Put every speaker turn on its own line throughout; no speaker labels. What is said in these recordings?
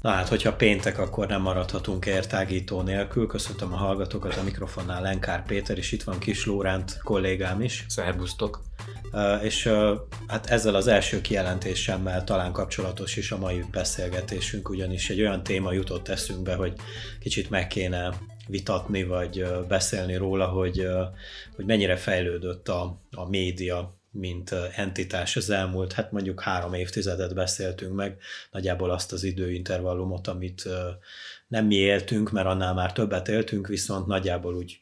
Na hát, hogyha péntek, akkor nem maradhatunk értágító nélkül. Köszöntöm a hallgatókat, a mikrofonnál Lenkár Péter, és itt van Kis Lóránt kollégám is.
Szerbusztok!
És hát ezzel az első kijelentésemmel talán kapcsolatos is a mai beszélgetésünk, ugyanis egy olyan téma jutott eszünkbe, hogy kicsit meg kéne vitatni, vagy beszélni róla, hogy, hogy mennyire fejlődött a, a média mint entitás az elmúlt, hát mondjuk három évtizedet beszéltünk meg, nagyjából azt az időintervallumot, amit nem mi éltünk, mert annál már többet éltünk, viszont nagyjából úgy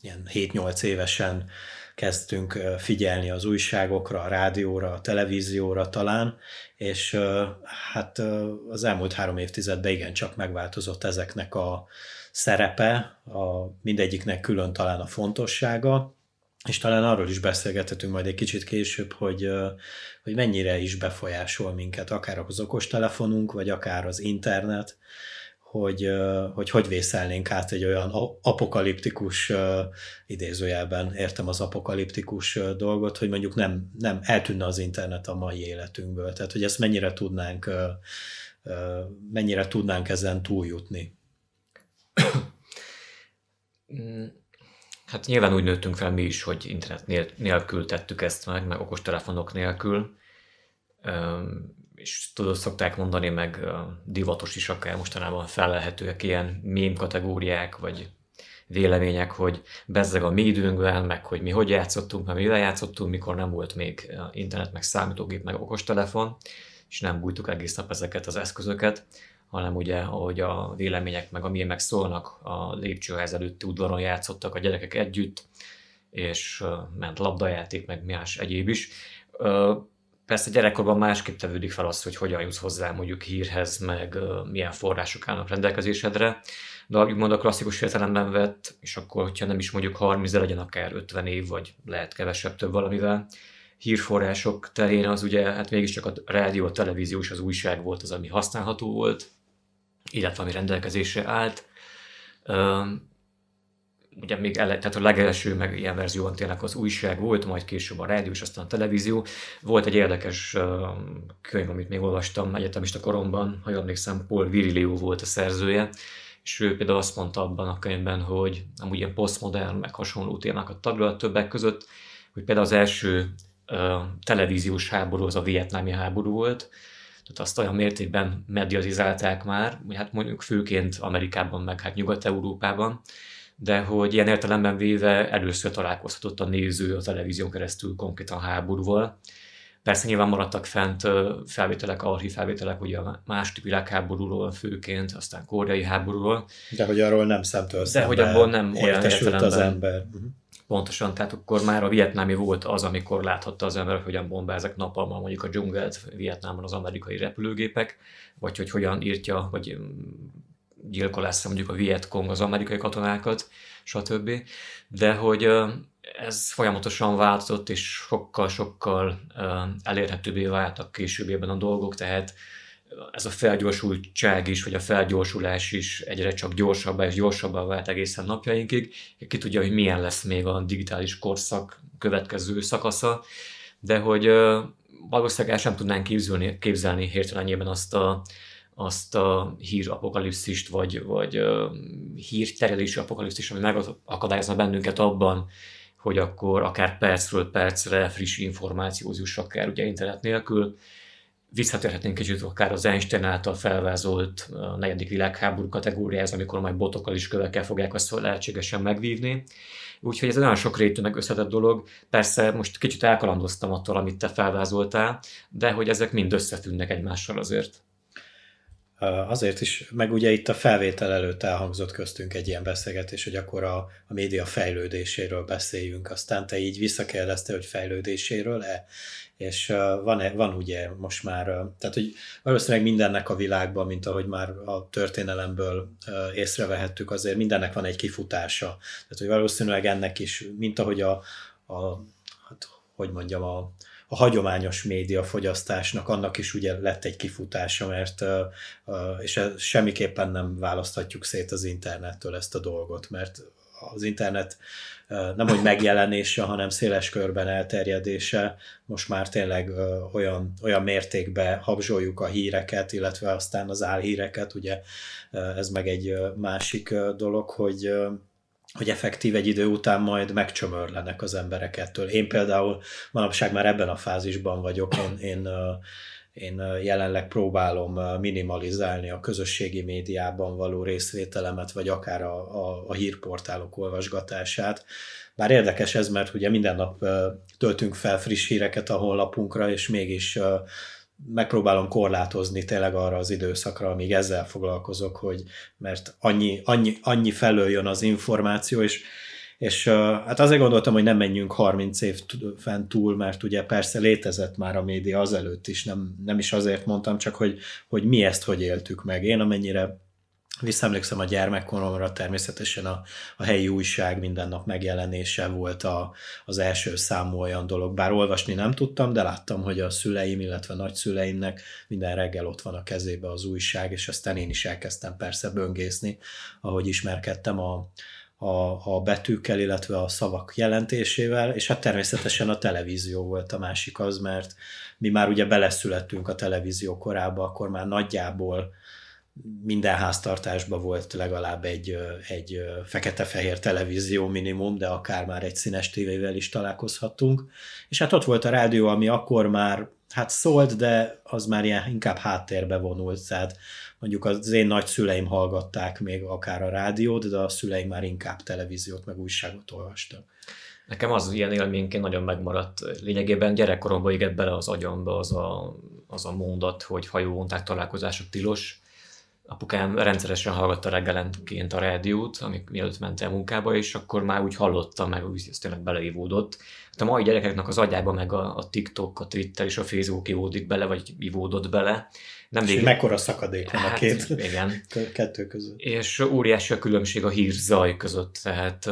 ilyen 7-8 évesen kezdtünk figyelni az újságokra, a rádióra, a televízióra talán, és hát az elmúlt három évtizedben igencsak megváltozott ezeknek a szerepe, a mindegyiknek külön talán a fontossága, és talán arról is beszélgethetünk majd egy kicsit később, hogy, hogy mennyire is befolyásol minket, akár az okostelefonunk, vagy akár az internet, hogy, hogy hogy vészelnénk át egy olyan apokaliptikus, idézőjelben értem az apokaliptikus dolgot, hogy mondjuk nem, nem eltűnne az internet a mai életünkből. Tehát, hogy ezt mennyire tudnánk, mennyire tudnánk ezen túljutni.
Hát nyilván úgy nőttünk fel mi is, hogy internet nélkül tettük ezt meg, meg okostelefonok nélkül. És tudod, szokták mondani, meg divatos is akár mostanában felelhetőek ilyen mém kategóriák, vagy vélemények, hogy bezzeg a mi időnkben, meg hogy mi hogy játszottunk, meg mivel játszottunk, mikor nem volt még internet, meg számítógép, meg okostelefon, és nem bújtuk egész nap ezeket az eszközöket hanem ugye, ahogy a vélemények meg a mémek szólnak, a lépcsőház előtti udvaron játszottak a gyerekek együtt, és ment labdajáték, meg más egyéb is. Persze gyerekkorban másképp tevődik fel az, hogy hogyan jutsz hozzá mondjuk hírhez, meg milyen források állnak rendelkezésedre, de úgymond a klasszikus értelemben vett, és akkor, hogyha nem is mondjuk 30, de legyen akár 50 év, vagy lehet kevesebb több valamivel, hírforrások terén az ugye, hát mégiscsak a rádió, a televízió és az újság volt az, ami használható volt, illetve ami rendelkezésre állt. Ugye még ele, tehát a legelső meg ilyen verzióban tényleg az újság volt, majd később a rádió és aztán a televízió. Volt egy érdekes könyv, amit még olvastam egyetemista koromban, ha jól emlékszem, Paul Virilio volt a szerzője, és ő például azt mondta abban a könyvben, hogy amúgy ilyen posztmodern, meg hasonló témákat taglal többek között, hogy például az első televíziós háború az a vietnámi háború volt, tehát azt olyan mértékben mediatizálták már, hát mondjuk főként Amerikában, meg hát Nyugat-Európában, de hogy ilyen értelemben véve először találkozhatott a néző a televízión keresztül konkrétan háborúval. Persze nyilván maradtak fent felvételek, archív felvételek, ugye a második világháborúról főként, aztán koreai háborúról.
De hogy arról nem szemtől
De hogy abból nem olyan
értelemben. az ember. Uh-huh.
Pontosan, tehát akkor már a vietnámi volt az, amikor láthatta az ember, hogy hogyan bombáznak napalmal mondjuk a dzsungelt Vietnámban az amerikai repülőgépek, vagy hogy hogyan írtja, vagy mm, gyilkolásza mondjuk a Vietkong az amerikai katonákat, stb. De hogy ez folyamatosan változott, és sokkal-sokkal elérhetőbbé váltak későbbében a dolgok, tehát ez a felgyorsultság is, vagy a felgyorsulás is egyre csak gyorsabbá és gyorsabbá vált egészen napjainkig. Ki tudja, hogy milyen lesz még a digitális korszak következő szakasza, de hogy valószínűleg el sem tudnánk képzelni, képzelni hirtelenjében azt a, azt a hír apokalipszist, vagy, vagy hírterelési apokalipszist, ami megakadályozna bennünket abban, hogy akkor akár percről percre friss információhoz jussak akár ugye internet nélkül visszatérhetnénk kicsit akár az Einstein által felvázolt a negyedik világháború kategóriához, amikor majd botokkal is kövekkel fogják azt lehetségesen megvívni. Úgyhogy ez egy nagyon sok rétű meg összetett dolog. Persze most kicsit elkalandoztam attól, amit te felvázoltál, de hogy ezek mind összefüggnek egymással azért.
Azért is, meg ugye itt a felvétel előtt elhangzott köztünk egy ilyen beszélgetés, hogy akkor a, a média fejlődéséről beszéljünk, aztán te így visszakérdezte, hogy fejlődéséről-e, és van, van ugye most már, tehát hogy valószínűleg mindennek a világban, mint ahogy már a történelemből észrevehettük, azért mindennek van egy kifutása. Tehát, hogy valószínűleg ennek is, mint ahogy a, a hát, hogy mondjam, a, a hagyományos média fogyasztásnak annak is ugye lett egy kifutása, mert és semmiképpen nem választhatjuk szét az internettől ezt a dolgot, mert az internet nem hogy megjelenése, hanem széles körben elterjedése. Most már tényleg olyan, olyan mértékben habzsoljuk a híreket, illetve aztán az álhíreket, ugye ez meg egy másik dolog, hogy hogy effektív egy idő után majd megcsömörlenek az emberek ettől. Én például manapság már ebben a fázisban vagyok, én, én én jelenleg próbálom minimalizálni a közösségi médiában való részvételemet, vagy akár a, a, a hírportálok olvasgatását. Bár érdekes ez, mert ugye minden nap töltünk fel friss híreket a honlapunkra, és mégis megpróbálom korlátozni tényleg arra az időszakra, amíg ezzel foglalkozok, hogy mert annyi, annyi, annyi felől jön az információ, és és hát azért gondoltam, hogy nem menjünk 30 év fent túl, mert ugye persze létezett már a média azelőtt is, nem, nem is azért mondtam, csak hogy, hogy mi ezt hogy éltük meg. Én amennyire Visszaemlékszem a gyermekkoromra, természetesen a, a helyi újság minden nap megjelenése volt a, az első számú olyan dolog. Bár olvasni nem tudtam, de láttam, hogy a szüleim, illetve nagyszüleimnek minden reggel ott van a kezébe az újság, és aztán én is elkezdtem persze böngészni, ahogy ismerkedtem a, a, a betűkkel, illetve a szavak jelentésével, és hát természetesen a televízió volt a másik az, mert mi már ugye beleszülettünk a televízió korába, akkor már nagyjából minden háztartásban volt legalább egy, egy fekete-fehér televízió minimum, de akár már egy színes tévével is találkozhattunk. És hát ott volt a rádió, ami akkor már hát szólt, de az már ilyen inkább háttérbe vonult, tehát mondjuk az én nagyszüleim hallgatták még akár a rádiót, de a szüleim már inkább televíziót, meg újságot olvastak.
Nekem az ilyen élményként nagyon megmaradt. Lényegében gyerekkoromban égett bele az agyamba az a, az a mondat, hogy hajóvonták találkozások tilos, apukám rendszeresen hallgatta reggelenként a rádiót, amik mielőtt ment el munkába, és akkor már úgy hallotta, meg úgy ez tényleg beleivódott. Hát a mai gyerekeknek az agyába meg a, a TikTok, a Twitter és a Facebook ivódik bele, vagy ivódott bele.
Nem és mekkora szakadék van hát, a két
igen.
kettő között.
És óriási a különbség a hír zaj között, tehát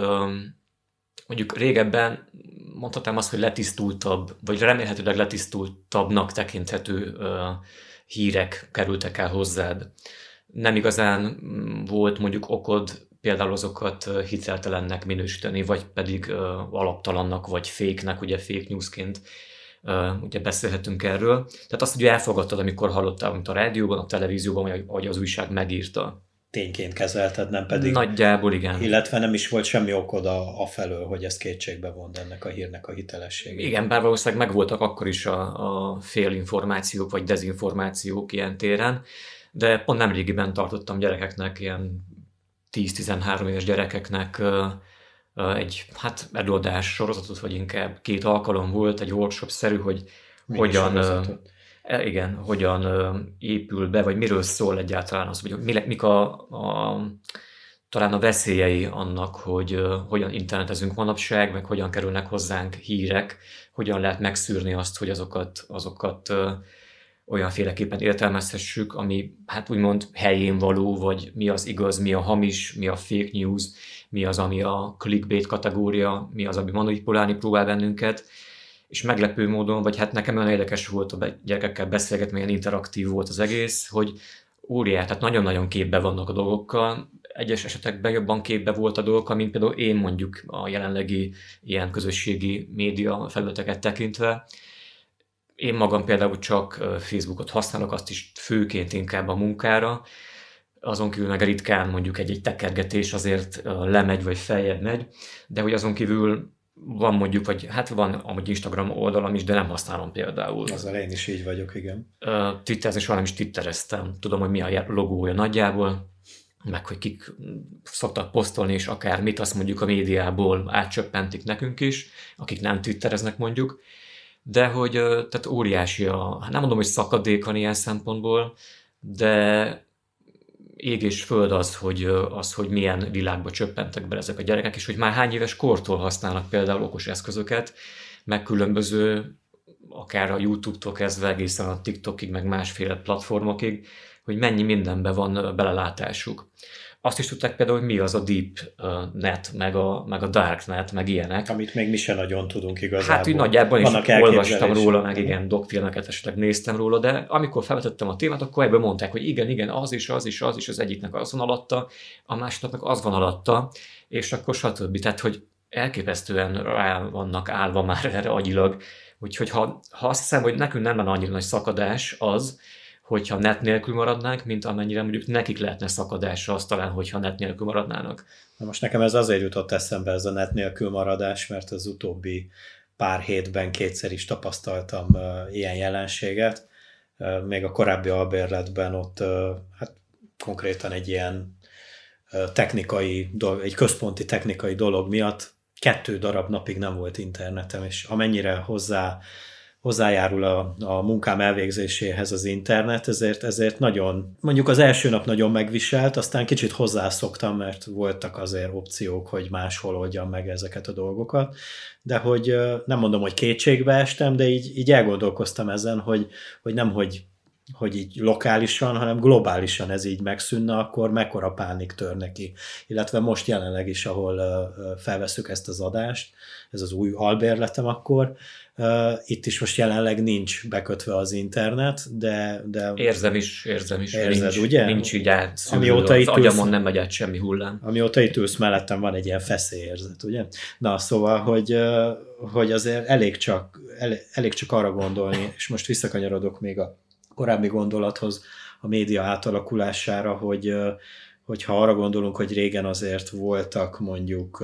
mondjuk régebben mondhatnám azt, hogy letisztultabb, vagy remélhetőleg letisztultabbnak tekinthető hírek kerültek el hozzád nem igazán mm, volt mondjuk okod például azokat hiteltelennek minősíteni, vagy pedig alaptalannak, vagy féknek, ugye fake newsként ugye beszélhetünk erről. Tehát azt ugye elfogadtad, amikor hallottál, mint a rádióban, a televízióban, vagy az újság megírta.
Tényként kezelted, nem pedig...
Nagyjából igen.
Illetve nem is volt semmi okod a, a felől, hogy ezt kétségbe vond ennek a hírnek a hitelessége.
Igen, bár valószínűleg megvoltak akkor is a, a félinformációk, vagy dezinformációk ilyen téren, de pont nem régiben tartottam gyerekeknek, ilyen 10-13 éves gyerekeknek egy hát előadás sorozatot, vagy inkább két alkalom volt, egy workshop-szerű, hogy Mi hogyan, e, igen, hogyan épül be, vagy miről szól egyáltalán az, vagy mi, mik a, a talán a veszélyei annak, hogy hogyan internetezünk manapság, meg hogyan kerülnek hozzánk hírek, hogyan lehet megszűrni azt, hogy azokat, azokat olyanféleképpen értelmezhessük, ami hát úgymond helyén való, vagy mi az igaz, mi a hamis, mi a fake news, mi az, ami a clickbait kategória, mi az, ami manipulálni próbál bennünket, és meglepő módon, vagy hát nekem olyan érdekes volt a gyerekekkel beszélgetni, milyen interaktív volt az egész, hogy óriás, tehát nagyon-nagyon képbe vannak a dolgokkal, egyes esetekben jobban képbe volt a dolgokkal, mint például én mondjuk a jelenlegi ilyen közösségi média felületeket tekintve, én magam például csak Facebookot használok, azt is főként inkább a munkára, azon kívül meg ritkán mondjuk egy-egy tekergetés azért lemegy vagy feljebb megy, de hogy azon kívül van mondjuk, vagy hát van amúgy Instagram oldalam is, de nem használom például.
Azzal én is így vagyok, igen.
Twitterezni soha nem is twittereztem. Tudom, hogy mi a logója nagyjából, meg hogy kik szoktak posztolni, és akár mit azt mondjuk a médiából átcsöppentik nekünk is, akik nem twittereznek mondjuk de hogy tehát óriási a, hát nem mondom, hogy szakadék van ilyen szempontból, de ég és föld az, hogy, az, hogy milyen világba csöppentek be ezek a gyerekek, és hogy már hány éves kortól használnak például okos eszközöket, meg különböző, akár a YouTube-tól kezdve egészen a TikTokig, meg másféle platformokig, hogy mennyi mindenben van belelátásuk. Azt is tudták például, hogy mi az a deep net, meg a, meg a dark net, meg ilyenek.
Amit még mi sem nagyon tudunk igazából.
Hát úgy nagyjából is olvastam róla, meg igen, dokfilmeket esetleg néztem róla, de amikor felvetettem a témát, akkor ebből mondták, hogy igen, igen, az is, az is, az is, az egyiknek az van alatta, a másiknak meg az van alatta, és akkor stb. Tehát, hogy elképesztően rá vannak állva már erre agyilag. Úgyhogy ha, ha azt hiszem, hogy nekünk nem lenne annyira nagy szakadás az, hogyha net nélkül maradnánk, mint amennyire mondjuk nekik lehetne szakadásra az talán, hogyha net nélkül maradnának.
Na most nekem ez azért jutott eszembe ez a net nélkül maradás, mert az utóbbi pár hétben kétszer is tapasztaltam ilyen jelenséget. Még a korábbi albérletben ott hát konkrétan egy ilyen technikai, egy központi technikai dolog miatt kettő darab napig nem volt internetem, és amennyire hozzá hozzájárul a, a munkám elvégzéséhez az internet, ezért, ezért nagyon, mondjuk az első nap nagyon megviselt, aztán kicsit hozzászoktam, mert voltak azért opciók, hogy máshol oldjam meg ezeket a dolgokat, de hogy nem mondom, hogy kétségbe estem, de így, így elgondolkoztam ezen, hogy, hogy nem, hogy hogy így lokálisan, hanem globálisan ez így megszűnne, akkor mekkora pánik tör neki. Illetve most jelenleg is, ahol felveszük ezt az adást, ez az új albérletem akkor, itt is most jelenleg nincs bekötve az internet, de... de
érzem is, érzem is.
Érzed,
nincs,
ugye?
Nincs így átszűrő,
amióta
az
itt
agyamon nem megy át semmi hullám.
Amióta itt ülsz mellettem, van egy ilyen feszélyérzet, ugye? Na, szóval, hogy, hogy azért elég csak, elég, elég csak arra gondolni, és most visszakanyarodok még a korábbi gondolathoz, a média átalakulására, hogy hogyha arra gondolunk, hogy régen azért voltak mondjuk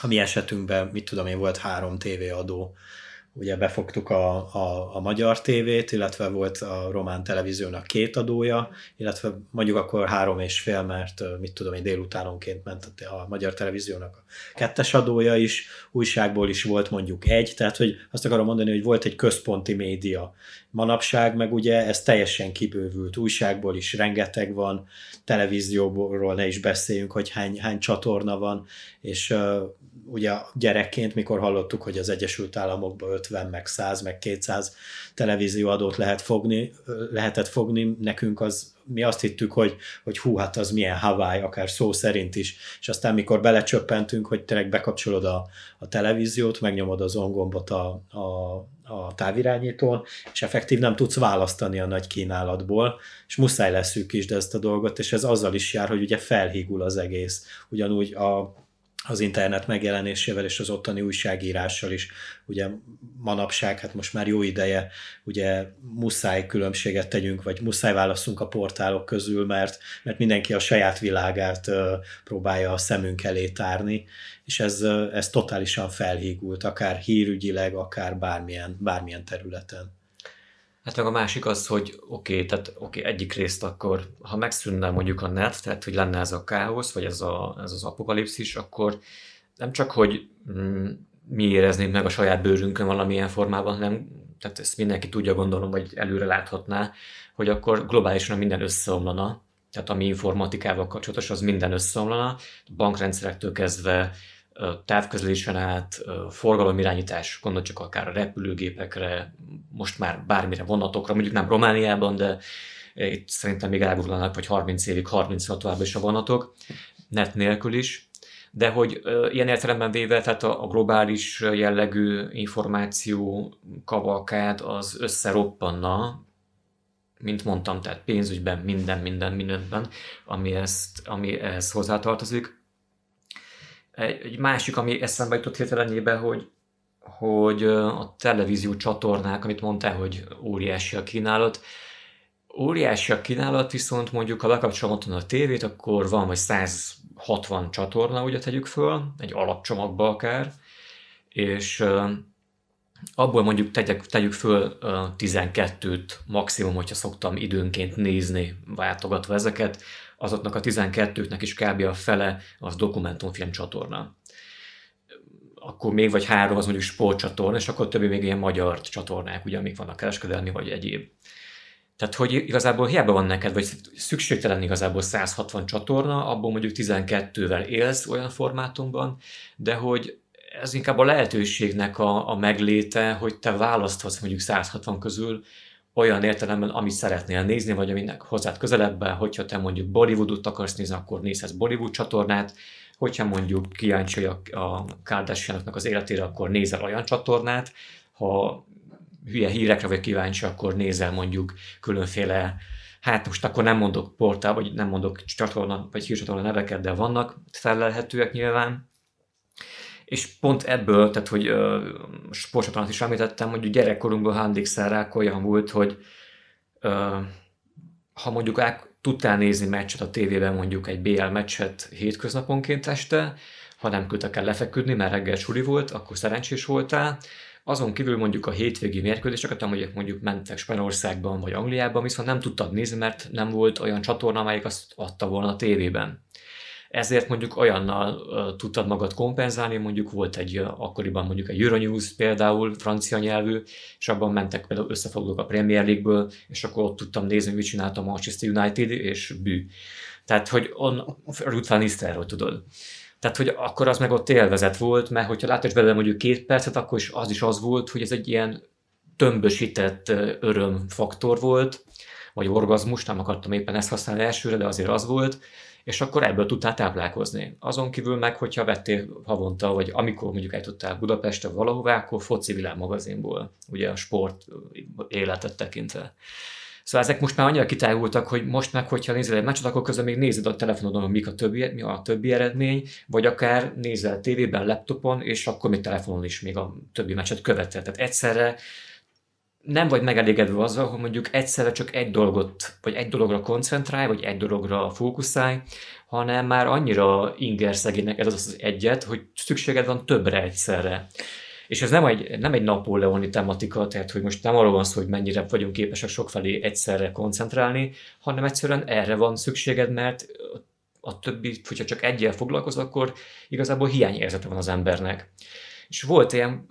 a mi esetünkben, mit tudom én, volt három tévéadó, ugye befogtuk a, a, a magyar tévét, illetve volt a román televíziónak két adója, illetve mondjuk akkor három és fél, mert mit tudom én, délutánonként ment a magyar televíziónak kettes adója is, újságból is volt mondjuk egy, tehát hogy azt akarom mondani, hogy volt egy központi média. Manapság meg ugye ez teljesen kibővült, újságból is rengeteg van, televízióból ne is beszéljünk, hogy hány, hány csatorna van, és ugye gyerekként, mikor hallottuk, hogy az Egyesült Államokban 50, meg 100, meg 200 televízióadót lehet fogni, lehetett fogni, nekünk az, mi azt hittük, hogy, hogy hú, hát az milyen Hawaii, akár szó szerint is. És aztán, mikor belecsöppentünk, hogy tényleg bekapcsolod a, a televíziót, megnyomod az ongombot a, a, a távirányítón, és effektív nem tudsz választani a nagy kínálatból, és muszáj leszük is de ezt a dolgot, és ez azzal is jár, hogy ugye felhígul az egész. Ugyanúgy a az internet megjelenésével és az ottani újságírással is. Ugye manapság, hát most már jó ideje, ugye muszáj különbséget tegyünk, vagy muszáj válaszunk a portálok közül, mert, mert mindenki a saját világát próbálja a szemünk elé tárni, és ez, ez totálisan felhígult, akár hírügyileg, akár bármilyen, bármilyen területen.
Hát meg a másik az, hogy oké, okay, tehát oké, okay, egyik részt akkor, ha megszűnne mondjuk a net, tehát hogy lenne ez a káosz, vagy ez, a, ez az apokalipszis, akkor nem csak, hogy mm, mi éreznénk meg a saját bőrünkön valamilyen formában, hanem tehát ezt mindenki tudja gondolom, vagy előre láthatná, hogy akkor globálisan minden összeomlana, tehát ami informatikával kapcsolatos, az minden összeomlana, bankrendszerektől kezdve távközlésen át, forgalomirányítás, gondolj csak akár a repülőgépekre, most már bármire vonatokra, mondjuk nem Romániában, de itt szerintem még elgurulnak, vagy 30 évig 36 tovább is a vonatok, net nélkül is, de hogy ilyen értelemben véve, tehát a globális jellegű információ kavalkád az összeroppanna, mint mondtam, tehát pénzügyben, minden, minden, mindenben, ami, ezt, ami ehhez hozzátartozik. Egy másik, ami eszembe jutott hirtelenjében, hogy, hogy a televízió csatornák, amit mondtál, hogy óriási a kínálat, óriási a kínálat, viszont mondjuk ha bekapcsolom otthon a tévét, akkor van vagy 160 csatorna, ugye tegyük föl, egy alapcsomagba akár, és abból mondjuk tegyek, tegyük föl 12-t maximum, hogyha szoktam időnként nézni, váltogatva ezeket, azoknak a 12-nek is kb. a fele az dokumentumfilm csatorna. Akkor még vagy három az mondjuk sportcsatorna, és akkor többi még ilyen magyar csatornák, ugye, amik vannak kereskedelmi vagy egyéb. Tehát, hogy igazából hiába van neked, vagy szükségtelen igazából 160 csatorna, abból mondjuk 12-vel élsz olyan formátumban, de hogy ez inkább a lehetőségnek a, a megléte, hogy te választhatsz mondjuk 160 közül olyan értelemben, amit szeretnél nézni, vagy aminek hozzád közelebben, hogyha te mondjuk Bollywoodot akarsz nézni, akkor nézhetsz Bollywood csatornát, hogyha mondjuk kíváncsi a, a Kardashianoknak az életére, akkor nézel olyan csatornát, ha hülye hírekre vagy kíváncsi, akkor nézel mondjuk különféle hát most akkor nem mondok portál, vagy nem mondok csatorna, vagy hírcsatorna neveket, de vannak felelhetőek nyilván. És pont ebből, tehát hogy uh, sportcsatornát is említettem, hogy gyerekkorunkban Handixárák olyan volt, hogy uh, ha mondjuk át, tudtál nézni meccset a tévében, mondjuk egy BL meccset hétköznaponként este, ha nem küldtek el lefeküdni, mert reggel suli volt, akkor szerencsés voltál, azon kívül mondjuk a hétvégi mérkőzéseket, amelyek mondjuk mentek Spanyolországban vagy Angliában, viszont nem tudtad nézni, mert nem volt olyan csatorna, amelyik azt adta volna a tévében. Ezért mondjuk olyannal uh, tudtad magad kompenzálni, mondjuk volt egy uh, akkoriban mondjuk egy Euronews például, francia nyelvű, és abban mentek például összefoglalók a Premier League-ből, és akkor ott tudtam nézni, mit csinált a Manchester United és Bű. Tehát, hogy on, Ruth van tudod. Tehát, hogy akkor az meg ott élvezet volt, mert hogyha látod belőle mondjuk két percet, akkor is az is az volt, hogy ez egy ilyen tömbösített örömfaktor volt, vagy orgazmus, nem akartam éppen ezt használni elsőre, de azért az volt, és akkor ebből tudtál táplálkozni. Azon kívül meg, hogyha vettél havonta, vagy amikor mondjuk eljutotál Budapestre valahová, akkor foci világmagazinból, ugye a sport életet tekintve. Szóval ezek most már annyira kitágultak, hogy most meg, hogyha nézel egy meccset, akkor közben még nézed a telefonodon, hogy mik a többi, mi a többi eredmény, vagy akár nézel tévében, laptopon, és akkor még telefonon is még a többi meccset követel. Tehát egyszerre nem vagy megelégedve azzal, hogy mondjuk egyszerre csak egy dolgot, vagy egy dologra koncentrálj, vagy egy dologra fókuszálj, hanem már annyira inger szegénynek ez az, az egyet, hogy szükséged van többre egyszerre. És ez nem egy, nem egy napóleoni tematika, tehát hogy most nem arról van szó, hogy mennyire vagyunk képesek sokfelé egyszerre koncentrálni, hanem egyszerűen erre van szükséged, mert a többi, hogyha csak egyel foglalkozol, akkor igazából hiányérzete van az embernek. És volt ilyen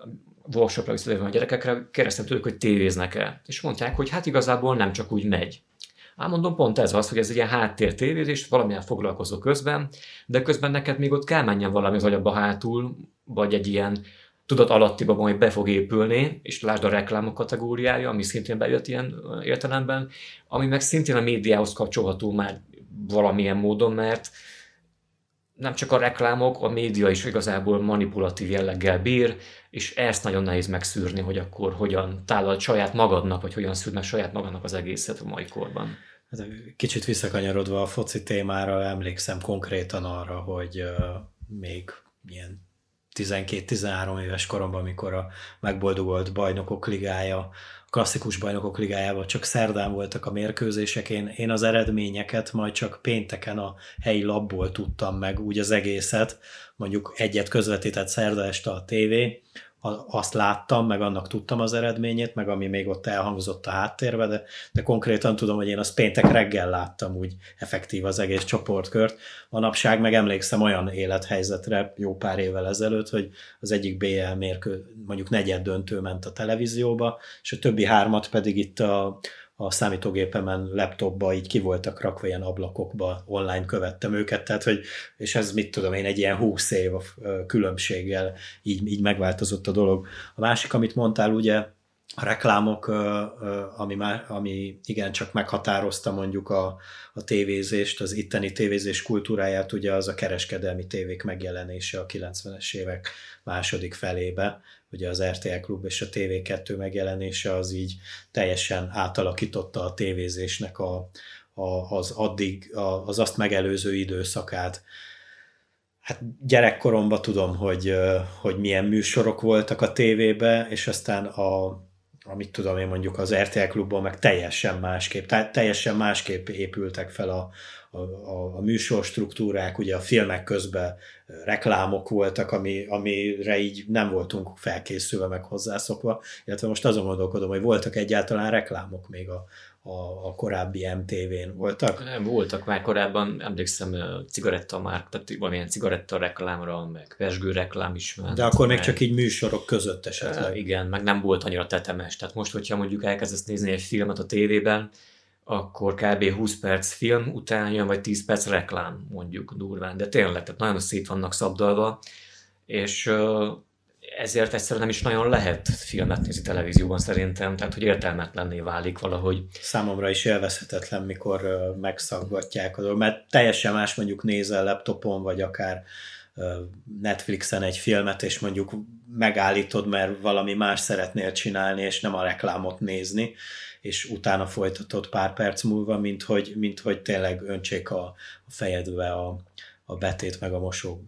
workshopra visszatérve a gyerekekre, kérdeztem tőlük, hogy tévéznek-e. És mondták, hogy hát igazából nem csak úgy megy. Ám mondom, pont ez az, hogy ez egy ilyen háttér tévézés, valamilyen foglalkozó közben, de közben neked még ott kell menjen valami az agyadba hátul, vagy egy ilyen tudat alattiba majd be fog épülni, és lásd a reklámok kategóriája, ami szintén bejött ilyen értelemben, ami meg szintén a médiához kapcsolható már valamilyen módon, mert nem csak a reklámok, a média is igazából manipulatív jelleggel bír, és ezt nagyon nehéz megszűrni, hogy akkor hogyan tálalt saját magadnak, vagy hogyan szűrnek saját magadnak az egészet a mai korban.
Hát, kicsit visszakanyarodva a foci témára, emlékszem konkrétan arra, hogy még milyen 12-13 éves koromban, amikor a megboldogolt bajnokok ligája, a klasszikus bajnokok ligájában csak szerdán voltak a mérkőzések, én, én az eredményeket majd csak pénteken a helyi labból tudtam meg úgy az egészet, mondjuk egyet közvetített szerda este a tévé, azt láttam, meg annak tudtam az eredményét, meg ami még ott elhangzott a háttérbe, de, de konkrétan tudom, hogy én azt péntek reggel láttam úgy effektív az egész csoportkört. Manapság meg emlékszem olyan élethelyzetre jó pár évvel ezelőtt, hogy az egyik BL mérkő, mondjuk negyed döntő ment a televízióba, és a többi hármat pedig itt a, a számítógépemen, laptopba így ki voltak rakva ilyen ablakokba, online követtem őket, tehát hogy, és ez mit tudom én, egy ilyen húsz év a különbséggel így, így megváltozott a dolog. A másik, amit mondtál, ugye a reklámok, ami, már, ami igen csak meghatározta mondjuk a, a tévézést, az itteni tévézés kultúráját, ugye az a kereskedelmi tévék megjelenése a 90-es évek második felébe, ugye az RTL Klub és a TV2 megjelenése az így teljesen átalakította a tévézésnek a, a, az addig, a, az azt megelőző időszakát. Hát gyerekkoromban tudom, hogy, hogy milyen műsorok voltak a tévébe, és aztán a, amit tudom én mondjuk az RTL klubban meg teljesen másképp, teljesen másképp épültek fel a, a, a, a műsor struktúrák, ugye a filmek közben reklámok voltak, ami, amire így nem voltunk felkészülve, meg hozzászokva, illetve most azon gondolkodom, hogy voltak egyáltalán reklámok még a, a, a korábbi MTV-n voltak?
Nem, voltak már korábban, emlékszem, cigaretta már, tehát valamilyen cigaretta reklámra, meg pesgő reklám is ment.
De akkor még csak így műsorok között esetleg.
igen, meg nem volt annyira tetemes. Tehát most, hogyha mondjuk elkezdesz nézni egy filmet a tévében, akkor kb. 20 perc film után jön, vagy 10 perc reklám, mondjuk durván. De tényleg, tehát nagyon szét vannak szabdalva, és ezért egyszerűen nem is nagyon lehet filmet nézni televízióban szerintem, tehát hogy értelmetlenné válik valahogy.
Számomra is élvezhetetlen, mikor megszaggatják mert teljesen más mondjuk nézel laptopon, vagy akár Netflixen egy filmet, és mondjuk megállítod, mert valami más szeretnél csinálni, és nem a reklámot nézni, és utána folytatod pár perc múlva, mint hogy, mint hogy tényleg öntsék a, a fejedbe a, a betét, meg a mosó,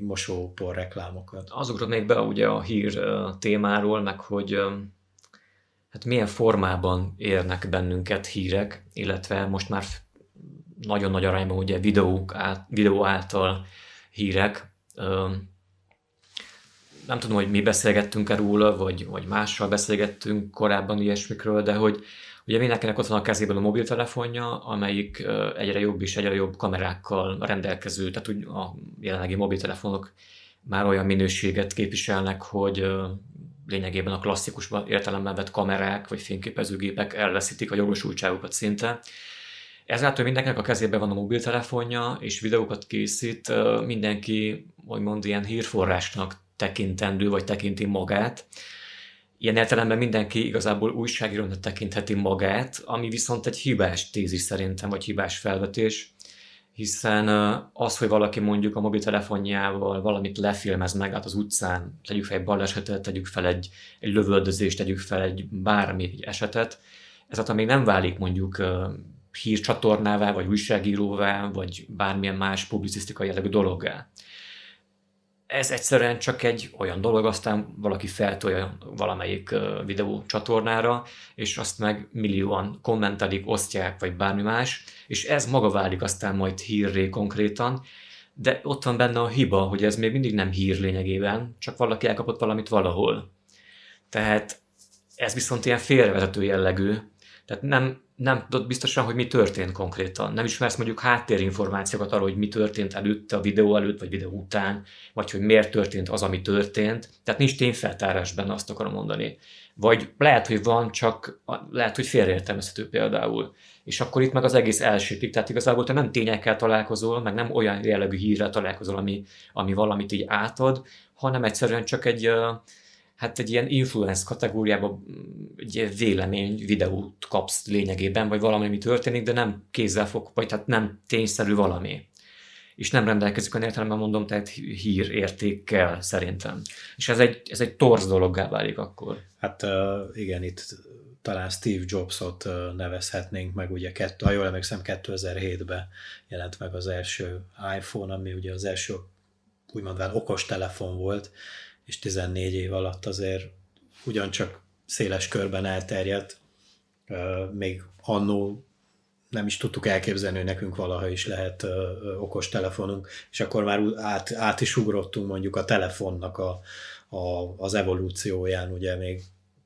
mosópor reklámokat.
Az ugrott még be ugye a hír témáról, meg hogy hát milyen formában érnek bennünket hírek, illetve most már nagyon nagy arányban ugye videók át, videó által hírek. Nem tudom, hogy mi beszélgettünk-e róla, vagy, vagy mással beszélgettünk korábban ilyesmikről, de hogy Ugye mindenkinek ott van a kezében a mobiltelefonja, amelyik egyre jobb és egyre jobb kamerákkal rendelkező, tehát úgy a jelenlegi mobiltelefonok már olyan minőséget képviselnek, hogy lényegében a klasszikus értelemben vett kamerák vagy fényképezőgépek elveszítik a jogosultságukat szinte. Ezáltal mindenkinek a kezében van a mobiltelefonja, és videókat készít, mindenki, mond ilyen hírforrásnak tekintendő, vagy tekinti magát. Ilyen értelemben mindenki igazából újságírónak tekintheti magát, ami viszont egy hibás tézis szerintem, vagy hibás felvetés, hiszen az, hogy valaki mondjuk a mobiltelefonjával valamit lefilmez meg át az utcán, tegyük fel egy balesetet, tegyük fel egy, egy lövöldözést, tegyük fel egy bármi egy esetet, ezáltal még nem válik mondjuk hírcsatornává, vagy újságíróvá, vagy bármilyen más publicisztikai jellegű dologgá ez egyszerűen csak egy olyan dolog, aztán valaki feltolja valamelyik videó csatornára, és azt meg millióan kommentelik, osztják, vagy bármi más, és ez maga válik aztán majd hírré konkrétan, de ott van benne a hiba, hogy ez még mindig nem hír lényegében, csak valaki elkapott valamit valahol. Tehát ez viszont ilyen félrevezető jellegű, tehát nem, nem tudod biztosan, hogy mi történt konkrétan. Nem ismersz mondjuk háttérinformációkat arról, hogy mi történt előtte, a videó előtt, vagy videó után, vagy hogy miért történt az, ami történt. Tehát nincs tényfeltárás benne, azt akarom mondani. Vagy lehet, hogy van, csak lehet, hogy félreértelmezhető például. És akkor itt meg az egész elsőpik. Tehát igazából te nem tényekkel találkozol, meg nem olyan jellegű hírrel találkozol, ami, ami valamit így átad, hanem egyszerűen csak egy, hát egy ilyen influence kategóriában egy vélemény videót kapsz lényegében, vagy valami, ami történik, de nem kézzel fog, vagy tehát nem tényszerű valami. És nem rendelkezik olyan értelemben mondom, tehát hír értékkel szerintem. És ez egy, ez egy torz dologgá válik akkor.
Hát igen, itt talán Steve Jobsot nevezhetnénk meg, ugye, kettő, ha jól emlékszem, 2007-ben jelent meg az első iPhone, ami ugye az első úgymond okos telefon volt, és 14 év alatt azért ugyancsak széles körben elterjedt, még annó nem is tudtuk elképzelni, hogy nekünk valaha is lehet okos telefonunk, és akkor már át, át is ugrottunk mondjuk a telefonnak a, a, az evolúcióján, ugye még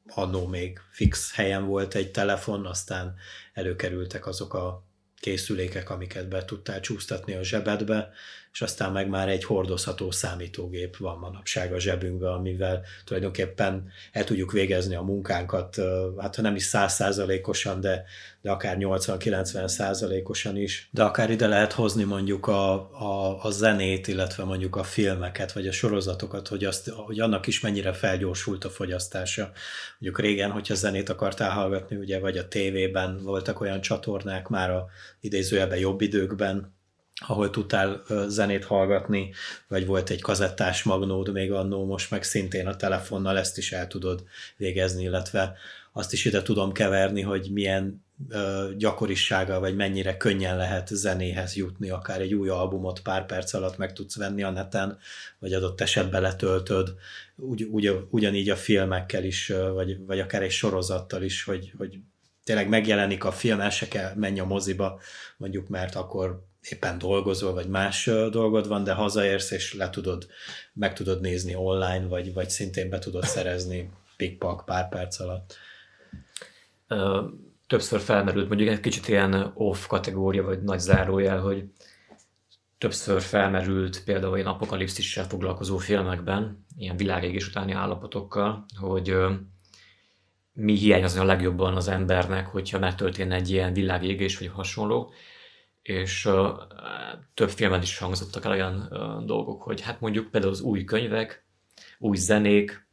annó még fix helyen volt egy telefon, aztán előkerültek azok a készülékek, amiket be tudtál csúsztatni a zsebedbe, és aztán meg már egy hordozható számítógép van manapság a zsebünkben, amivel tulajdonképpen el tudjuk végezni a munkánkat, hát ha nem is százszázalékosan, de, de akár 80-90 százalékosan is, de akár ide lehet hozni mondjuk a, a, a zenét, illetve mondjuk a filmeket, vagy a sorozatokat, hogy, azt, hogy annak is mennyire felgyorsult a fogyasztása. Mondjuk régen, hogyha zenét akartál hallgatni, ugye, vagy a tévében voltak olyan csatornák már a idézőjelben jobb időkben, ahol tudtál zenét hallgatni, vagy volt egy kazettás magnód még annó, most meg szintén a telefonnal ezt is el tudod végezni, illetve azt is ide tudom keverni, hogy milyen ö, gyakorisága, vagy mennyire könnyen lehet zenéhez jutni, akár egy új albumot pár perc alatt meg tudsz venni a neten, vagy adott esetben letöltöd, Ugy, ugy, ugyanígy a filmekkel is, vagy, vagy akár egy sorozattal is, hogy, hogy tényleg megjelenik a film, el se kell menj a moziba, mondjuk, mert akkor éppen dolgozol, vagy más dolgod van, de hazaérsz, és le tudod, meg tudod nézni online, vagy, vagy szintén be tudod szerezni pikpak pár perc alatt.
Többször felmerült, mondjuk egy kicsit ilyen off kategória, vagy nagy zárójel, hogy többször felmerült például ilyen apokalipszissel foglalkozó filmekben, ilyen világégés utáni állapotokkal, hogy mi hiányozna a legjobban az embernek, hogyha megtörténne egy ilyen világégés vagy hasonló, és uh, több filmen is hangzottak el olyan uh, dolgok, hogy hát mondjuk például az új könyvek, új zenék,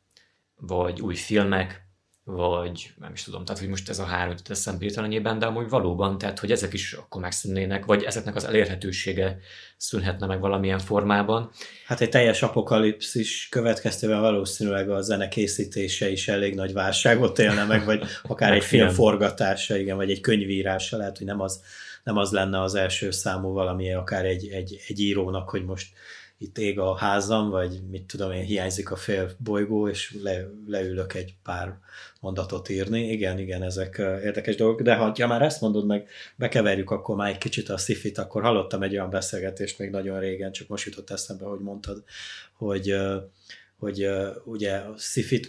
vagy új filmek, vagy nem is tudom, tehát hogy most ez a három jutott eszembe hirtelenében, de amúgy valóban, tehát hogy ezek is akkor megszűnnének, vagy ezeknek az elérhetősége szűnhetne meg valamilyen formában.
Hát egy teljes apokalipszis következtében valószínűleg a zene készítése is elég nagy válságot élne meg, vagy akár egy film forgatása, igen, vagy egy könyvírása, lehet, hogy nem az, nem az lenne az első számú valami, akár egy, egy, egy írónak, hogy most itt ég a házam, vagy mit tudom én, hiányzik a fél bolygó, és le, leülök egy pár mondatot írni. Igen, igen, ezek érdekes dolgok, de ha ja, már ezt mondod meg, bekeverjük akkor már egy kicsit a szifit, akkor hallottam egy olyan beszélgetést még nagyon régen, csak most jutott eszembe, hogy mondtad, hogy hogy ugye a szifit,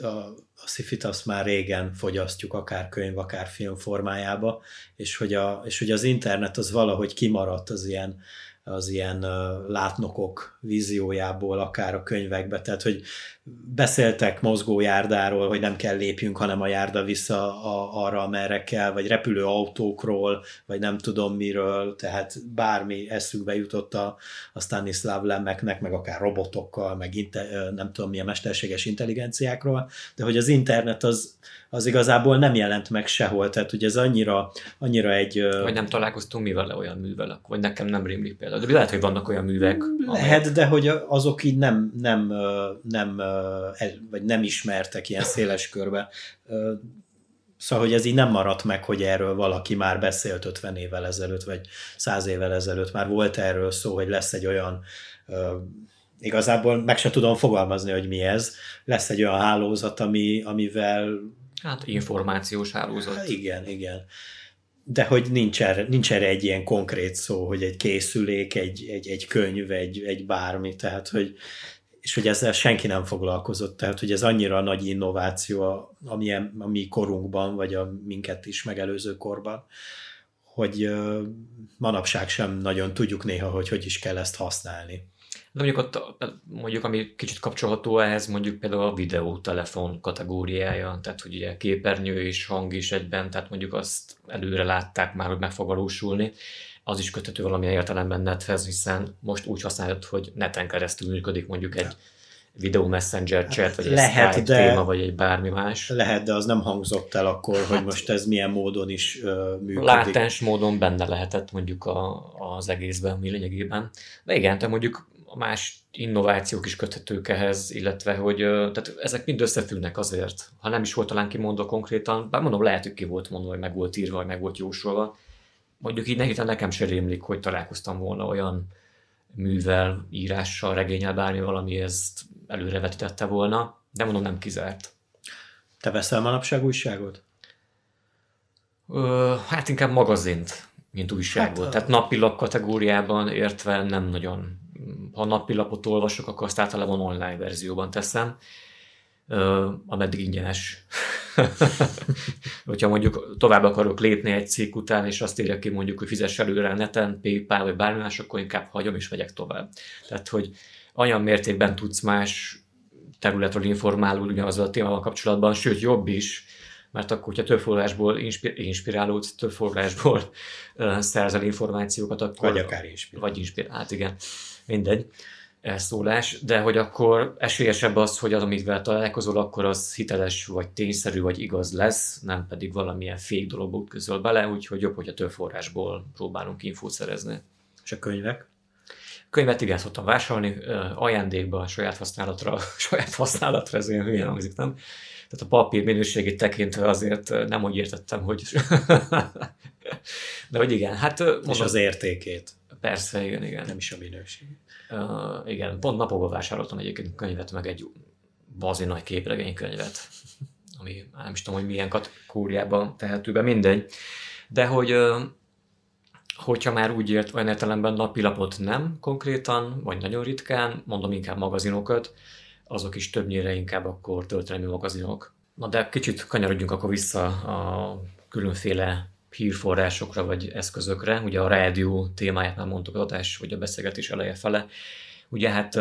a, a szifit azt már régen fogyasztjuk, akár könyv, akár film formájába, és hogy, a, és hogy az internet az valahogy kimaradt az ilyen az ilyen látnokok víziójából, akár a könyvekbe, tehát hogy beszéltek mozgójárdáról, hogy nem kell lépjünk, hanem a járda vissza a, arra, amerre kell, vagy repülő autókról, vagy nem tudom miről, tehát bármi eszükbe jutott a, a Stanislav Lemeknek, meg akár robotokkal, meg inte, nem tudom milyen mesterséges intelligenciákról, de hogy az internet az, az igazából nem jelent meg sehol, tehát hogy ez annyira, annyira egy...
Vagy nem találkoztunk mi vele olyan művel, vagy nekem nem rémlik például, de lehet, hogy vannak olyan művek.
Lehet, amelyek... de hogy azok így nem, nem, nem vagy nem ismertek ilyen széles körbe. Szóval, hogy ez így nem maradt meg, hogy erről valaki már beszélt 50 évvel ezelőtt, vagy 100 évvel ezelőtt. Már volt erről szó, hogy lesz egy olyan, igazából meg se tudom fogalmazni, hogy mi ez, lesz egy olyan hálózat, ami, amivel...
Hát információs hálózat.
Hát igen, igen. De hogy nincs erre, nincs erre egy ilyen konkrét szó, hogy egy készülék, egy, egy, egy könyv, egy, egy bármi, tehát hogy és hogy ezzel senki nem foglalkozott, tehát hogy ez annyira nagy innováció ami a mi korunkban, vagy a minket is megelőző korban, hogy manapság sem nagyon tudjuk néha, hogy hogy is kell ezt használni.
De mondjuk ott, mondjuk ami kicsit kapcsolható ehhez, mondjuk például a videótelefon kategóriája, tehát hogy ugye képernyő és hang is egyben, tehát mondjuk azt előre látták már, hogy meg fog valósulni az is köthető valamilyen értelemben nethez, hiszen most úgy használod, hogy neten keresztül működik mondjuk egy videó messenger hát chat, vagy egy lehet, Skype de, téma, vagy egy bármi más.
Lehet, de az nem hangzott el akkor, hát, hogy most ez milyen módon is uh, működik.
Látens módon benne lehetett mondjuk a, az egészben, mi lényegében. De igen, te mondjuk más innovációk is köthetők ehhez, illetve hogy tehát ezek mind összefüggnek azért, ha nem is volt talán kimondva konkrétan, bár mondom, lehet, hogy ki volt mondva, hogy meg volt írva, vagy meg volt jósolva, mondjuk így nehéz, nekem sem rémlik, hogy találkoztam volna olyan művel, írással, regényel, bármi valami ezt előrevetítette volna, de mondom nem kizárt.
Te veszel manapság újságot?
Ö, hát inkább magazint, mint újságot. Hát, Tehát napilap kategóriában értve nem nagyon. Ha napilapot olvasok, akkor azt általában online verzióban teszem ameddig ingyenes. Hogyha mondjuk tovább akarok lépni egy cikk után, és azt írja ki mondjuk, hogy fizess előre neten, PayPal vagy bármi más, akkor inkább hagyom és megyek tovább. Tehát, hogy olyan mértékben tudsz más területről informálni ugyanaz a témával kapcsolatban, sőt jobb is, mert akkor, hogyha több forrásból inspir- inspirálódsz, több forrásból uh, szerzel információkat, akkor...
Vagy akár inspirál.
Vagy inspirál, hát igen, mindegy elszólás, de hogy akkor esélyesebb az, hogy az, amivel találkozol, akkor az hiteles, vagy tényszerű, vagy igaz lesz, nem pedig valamilyen fék dologba közöl bele, úgyhogy jobb, hogyha több forrásból próbálunk infót szerezni.
És a könyvek?
Könyvet igen szoktam vásárolni, ajándékba, saját használatra, saját használatra, ez olyan hülyen hangzik, nem? Tehát a papír minőségét tekintve azért nem úgy értettem, hogy... De hogy igen, hát...
És az értékét.
Persze, igen, igen.
Nem is a minőség.
Uh, igen, pont napokban vásároltam egyébként könyvet, meg egy bazi nagy képregénykönyvet, ami nem is tudom, hogy milyen kategóriában tehető be, mindegy. De hogy uh, hogyha már úgy ért olyan értelemben napilapot nem konkrétan, vagy nagyon ritkán, mondom inkább magazinokat, azok is többnyire inkább akkor történelmi magazinok. Na de kicsit kanyarodjunk akkor vissza a különféle hírforrásokra vagy eszközökre. Ugye a rádió témáját már mondtuk az adás, vagy a beszélgetés eleje fele. Ugye hát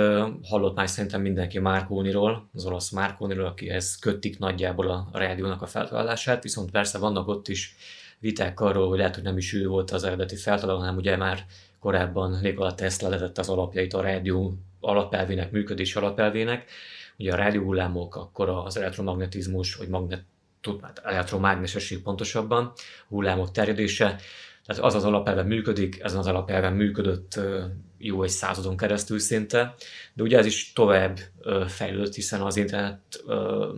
hallott már szerintem mindenki Márkóniról, az olasz Márkóniról, akihez kötik nagyjából a rádiónak a feltalálását, viszont persze vannak ott is viták arról, hogy lehet, hogy nem is ő volt az eredeti feltaláló, hanem ugye már korábban Nikola Tesla letette az alapjait a rádió alapelvének, működés alapelvének. ugye a rádióhullámok, akkor az elektromagnetizmus, vagy magnet, elektromágnesesség pontosabban, hullámok terjedése, tehát az az alapelven működik, ezen az alapelven működött jó egy századon keresztül szinte, de ugye ez is tovább fejlődött, hiszen az internet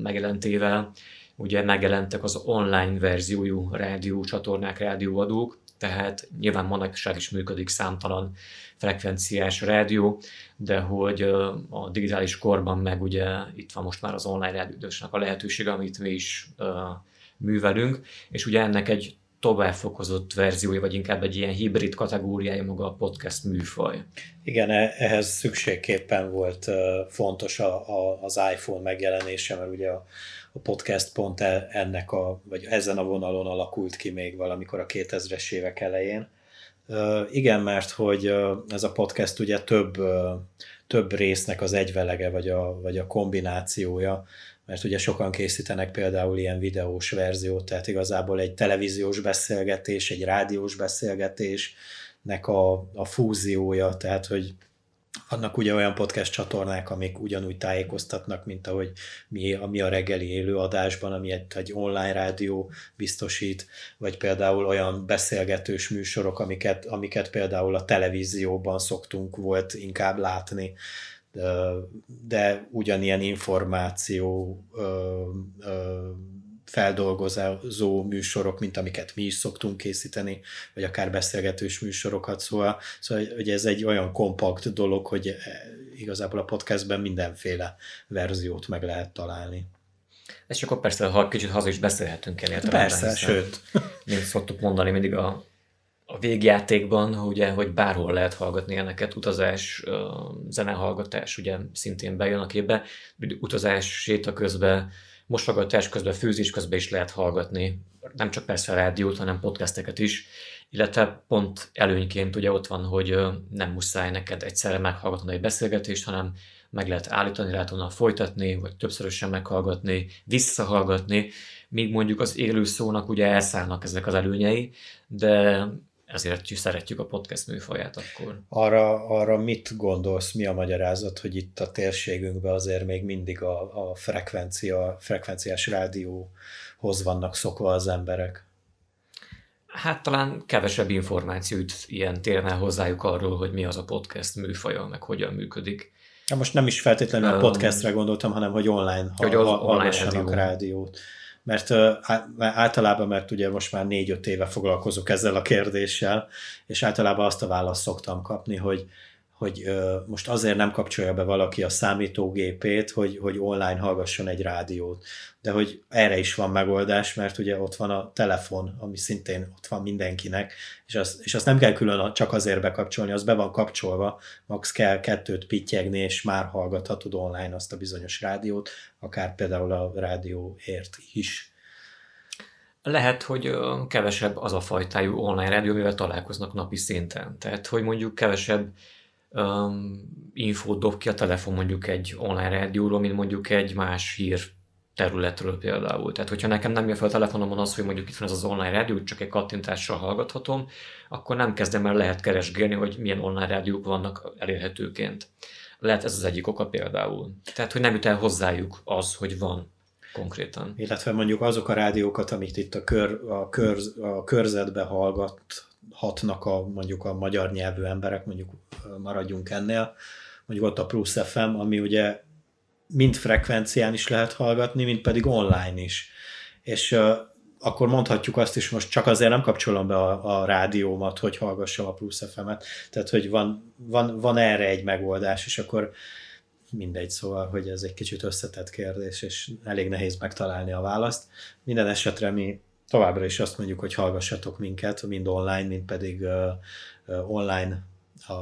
megjelentével ugye megjelentek az online verziójú rádió csatornák, rádióadók, tehát nyilván manapság is működik számtalan frekvenciás rádió, de hogy a digitális korban meg ugye itt van most már az online rádiódásnak a lehetőség, amit mi is művelünk, és ugye ennek egy továbbfokozott verziója, vagy inkább egy ilyen hibrid kategóriája maga a podcast műfaj.
Igen, e- ehhez szükségképpen volt fontos a, az iPhone megjelenése, mert ugye a podcast pont ennek a, vagy ezen a vonalon alakult ki még valamikor a 2000-es évek elején. Igen, mert hogy ez a podcast ugye több, több résznek az egyvelege, vagy a, vagy a kombinációja, mert ugye sokan készítenek például ilyen videós verziót, tehát igazából egy televíziós beszélgetés, egy rádiós beszélgetésnek a, a fúziója, tehát hogy vannak ugye olyan podcast csatornák, amik ugyanúgy tájékoztatnak, mint ahogy mi, ami a reggeli élőadásban, ami egy, egy online rádió biztosít, vagy például olyan beszélgetős műsorok, amiket, amiket például a televízióban szoktunk volt inkább látni. De ugyanilyen információ feldolgozó műsorok, mint amiket mi is szoktunk készíteni, vagy akár beszélgetős műsorokat, szóval, szóval hogy ez egy olyan kompakt dolog, hogy igazából a podcastben mindenféle verziót meg lehet találni.
És akkor persze, ha kicsit haza is beszélhetünk el
Persze, sőt.
Mint szoktuk mondani mindig a a végjátékban, ugye, hogy bárhol lehet hallgatni ilyeneket, utazás, zenehallgatás ugye szintén bejön a képbe, utazás, séta közben, mosogatás közben, főzés közben is lehet hallgatni, nem csak persze a rádiót, hanem podcasteket is, illetve pont előnyként ugye ott van, hogy nem muszáj neked egyszerre meghallgatni egy beszélgetést, hanem meg lehet állítani, lehet onnan folytatni, vagy többszörösen meghallgatni, visszahallgatni, míg mondjuk az élő szónak ugye elszállnak ezek az előnyei, de ezért szeretjük a podcast műfaját akkor.
Arra, arra mit gondolsz, mi a magyarázat, hogy itt a térségünkben azért még mindig a, a frekvencia, frekvenciás rádióhoz vannak szokva az emberek?
Hát talán kevesebb információt ilyen térne hozzájuk arról, hogy mi az a podcast műfaja, meg hogyan működik.
Most nem is feltétlenül a podcastre gondoltam, hanem hogy online, hogy ha, online rádió. rádiót mert általában, mert ugye most már négy-öt éve foglalkozok ezzel a kérdéssel, és általában azt a választ szoktam kapni, hogy hogy most azért nem kapcsolja be valaki a számítógépét, hogy, hogy online hallgasson egy rádiót. De hogy erre is van megoldás, mert ugye ott van a telefon, ami szintén ott van mindenkinek, és, az, és azt nem kell külön csak azért bekapcsolni, az be van kapcsolva, max kell kettőt pittyegni, és már hallgathatod online azt a bizonyos rádiót, akár például a rádióért is.
Lehet, hogy kevesebb az a fajtájú online rádió, mivel találkoznak napi szinten. Tehát, hogy mondjuk kevesebb um, infót dob ki a telefon mondjuk egy online rádióról, mint mondjuk egy más hír területről például. Tehát, hogyha nekem nem jön fel a telefonomon az, hogy mondjuk itt van ez az online rádió, csak egy kattintással hallgathatom, akkor nem kezdem el lehet keresgélni, hogy milyen online rádiók vannak elérhetőként. Lehet ez az egyik oka például. Tehát, hogy nem jut el hozzájuk az, hogy van konkrétan.
Illetve mondjuk azok a rádiókat, amit itt a, kör, a, kör, a körzetbe hallgat, hatnak a, mondjuk a magyar nyelvű emberek, mondjuk maradjunk ennél, mondjuk ott a Plus FM, ami ugye mind frekvencián is lehet hallgatni, mind pedig online is. És uh, akkor mondhatjuk azt is, most csak azért nem kapcsolom be a, a rádiómat, hogy hallgassam a Plus FM-et, tehát hogy van, van, van erre egy megoldás, és akkor mindegy, szóval, hogy ez egy kicsit összetett kérdés, és elég nehéz megtalálni a választ. Minden esetre mi továbbra is azt mondjuk, hogy hallgassatok minket, mind online, mind pedig online a,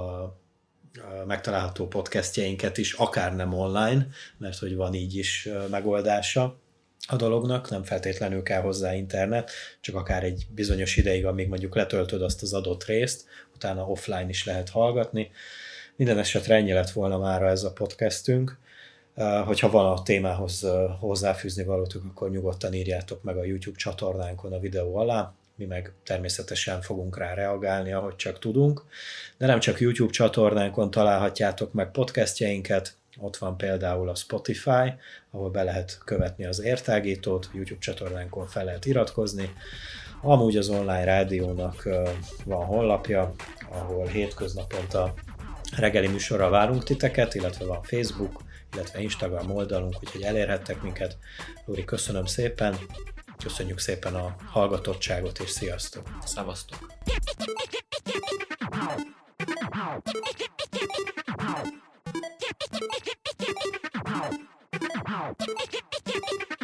megtalálható podcastjeinket is, akár nem online, mert hogy van így is megoldása a dolognak, nem feltétlenül kell hozzá internet, csak akár egy bizonyos ideig, amíg mondjuk letöltöd azt az adott részt, utána offline is lehet hallgatni. Minden esetre ennyi lett volna már ez a podcastünk. Hogyha van a témához hozzáfűzni valótok, akkor nyugodtan írjátok meg a YouTube csatornánkon a videó alá, mi meg természetesen fogunk rá reagálni, ahogy csak tudunk. De nem csak YouTube csatornánkon találhatjátok meg podcastjeinket, ott van például a Spotify, ahol be lehet követni az értágítót, YouTube csatornánkon fel lehet iratkozni. Amúgy az online rádiónak van honlapja, ahol hétköznaponta reggeli műsorra várunk titeket, illetve van Facebook, illetve Instagram oldalunk, úgyhogy elérhettek minket. Lóri, köszönöm szépen, köszönjük szépen a hallgatottságot, és sziasztok!
Szevasztok! You.